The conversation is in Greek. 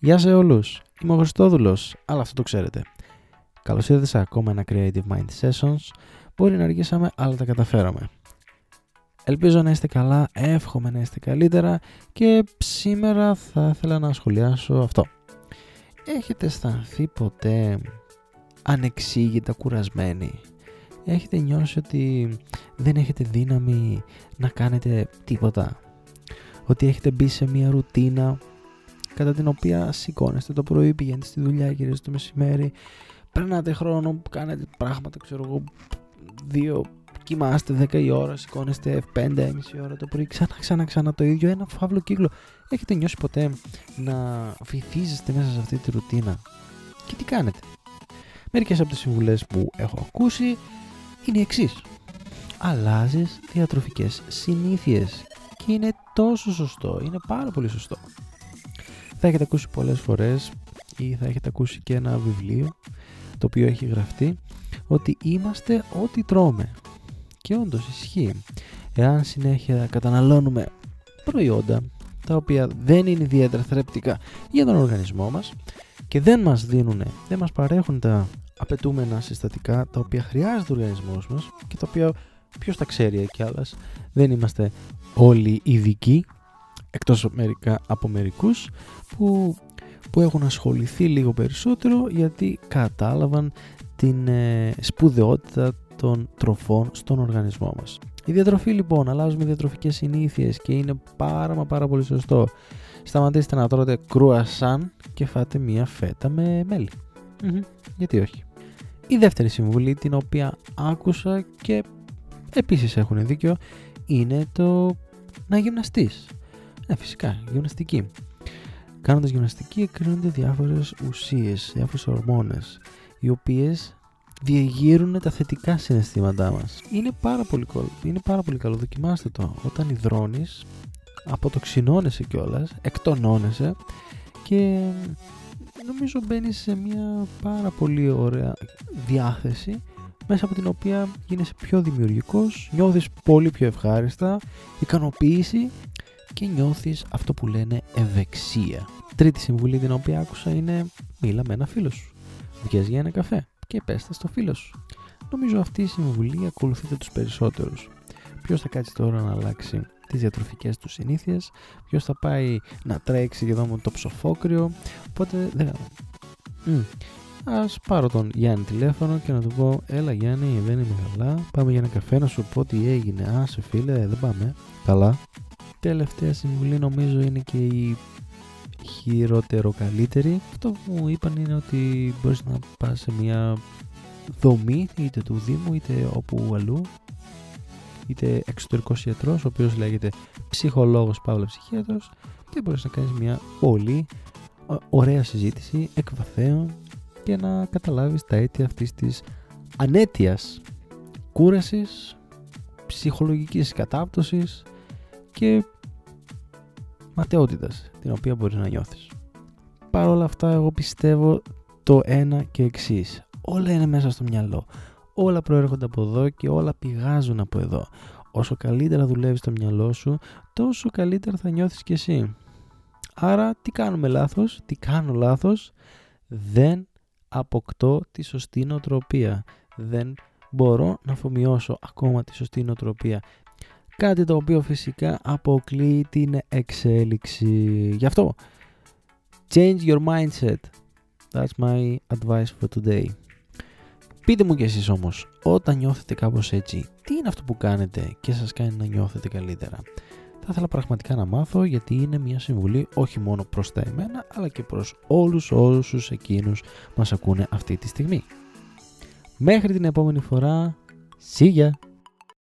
Γεια σε όλους, είμαι ο Χριστόδουλος, αλλά αυτό το ξέρετε. Καλώς ήρθατε σε ακόμα ένα Creative Mind Sessions. Μπορεί να αργήσαμε, αλλά τα καταφέραμε. Ελπίζω να είστε καλά, εύχομαι να είστε καλύτερα και σήμερα θα ήθελα να σχολιάσω αυτό. Έχετε αισθανθεί ποτέ ανεξήγητα κουρασμένοι; Έχετε νιώσει ότι δεν έχετε δύναμη να κάνετε τίποτα; Ότι έχετε μπει σε μια ρουτίνα κατά την οποία σηκώνεστε το πρωί, πηγαίνετε στη δουλειά, γυρίζετε το μεσημέρι, περνάτε χρόνο που κάνετε πράγματα, ξέρω εγώ, δύο, κοιμάστε 10 η ώρα, σηκώνεστε 5-6 ώρα το πρωί, ξανά, ξανά, ξανά το ίδιο, ένα φαύλο κύκλο. Έχετε νιώσει ποτέ να βυθίζεστε μέσα σε αυτή τη ρουτίνα; Και τι κάνετε; Μερικές από τις συμβουλές που έχω ακούσει είναι οι εξής. Αλλάζεις διατροφικές συνήθειες και είναι τόσο σωστό, είναι πάρα πολύ σωστό. Θα έχετε ακούσει πολλές φορές ή θα έχετε ακούσει και ένα βιβλίο το οποίο έχει γραφτεί ότι είμαστε ό,τι τρώμε. Και όντως ισχύει. Εάν συνέχεια καταναλώνουμε προϊόντα τα οποία δεν είναι ιδιαίτερα θρεπτικά για τον οργανισμό μας και δεν μας δίνουν, δεν μας παρέχουν τα απαιτούμενα συστατικά τα οποία χρειάζεται ο οργανισμός μας και τα οποία ποιος τα ξέρει κι άλλας δεν είμαστε όλοι ειδικοί εκτός μερικά από μερικούς που, που έχουν ασχοληθεί λίγο περισσότερο γιατί κατάλαβαν την ε, σπουδαιότητα των τροφών στον οργανισμό μας. Η διατροφή λοιπόν, αλλάζουμε διατροφικές συνήθειες και είναι πάρα μα πάρα πολύ σωστό. Σταματήστε να τρώτε κρουασάν και φάτε μία φέτα με μελι Γιατί όχι; Η δεύτερη συμβουλή την οποία άκουσα και επίσης έχουν δίκιο είναι το να γυμναστείς. Ναι, φυσικά, γυμναστική. Κάνοντας γυμναστική εκκρίνονται διάφορες ουσίες, διάφορες ορμόνες, οι οποίες διεγείρουν τα θετικά συναισθήματά μας. Είναι πάρα πολύ, είναι πάρα πολύ καλό, δοκιμάστε το. Όταν υδρώνεις, αποτοξινώνεσαι κιόλας, εκτονώνεσαι και νομίζω μπαίνεις σε μια πάρα πολύ ωραία διάθεση μέσα από την οποία γίνεσαι πιο δημιουργικός, νιώθεις πολύ πιο ευχάριστα, ικανοποίηση και νιώθεις αυτό που λένε ευεξία. Τρίτη συμβουλή την οποία άκουσα είναι μίλα με ένα φίλο σου. Βγες για ένα καφέ και πες στο φίλο σου. Νομίζω αυτή η συμβουλή ακολουθείται τους περισσότερους. Ποιος θα κάτσει τώρα να αλλάξει τις διατροφικές του συνήθειες, ποιος θα πάει να τρέξει εδώ με το ψοφόκριο, οπότε δεν mm. Ας πάρω τον Γιάννη τηλέφωνο και να του πω Έλα Γιάννη δεν είμαι καλά Πάμε για ένα καφέ να σου πω τι έγινε Α σε φίλε δεν πάμε Καλά Τελευταία συμβουλή νομίζω είναι και η χειρότερο καλύτερη. Αυτό που μου είπαν είναι ότι μπορείς να πας σε μια δομή είτε του Δήμου είτε όπου αλλού είτε εξωτερικός ιατρός ο οποίος λέγεται ψυχολόγος παύλα ψυχίατρος και μπορείς να κάνεις μια πολύ ωραία συζήτηση εκβαθέων και να καταλάβεις τα αίτια αυτής της ανέτειας κούρασης, ψυχολογικής κατάπτωσης και ματαιότητας την οποία μπορείς να νιώθεις. Παρ' όλα αυτά εγώ πιστεύω το ένα και εξής. Όλα είναι μέσα στο μυαλό. Όλα προέρχονται από εδώ και όλα πηγάζουν από εδώ. Όσο καλύτερα δουλεύεις το μυαλό σου, τόσο καλύτερα θα νιώθεις κι εσύ. Άρα τι κάνουμε λάθος, τι κάνω λάθος, δεν αποκτώ τη σωστή νοοτροπία. Δεν μπορώ να αφομοιώσω ακόμα τη σωστή νοοτροπία κάτι το οποίο φυσικά αποκλείει την εξέλιξη. Γι' αυτό, change your mindset. That's my advice for today. Πείτε μου κι εσείς όμως, όταν νιώθετε κάπως έτσι, τι είναι αυτό που κάνετε και σας κάνει να νιώθετε καλύτερα; Θα ήθελα πραγματικά να μάθω γιατί είναι μια συμβουλή όχι μόνο προς τα εμένα αλλά και προς όλους όσους εκείνους μας ακούνε αυτή τη στιγμή. Μέχρι την επόμενη φορά, see ya!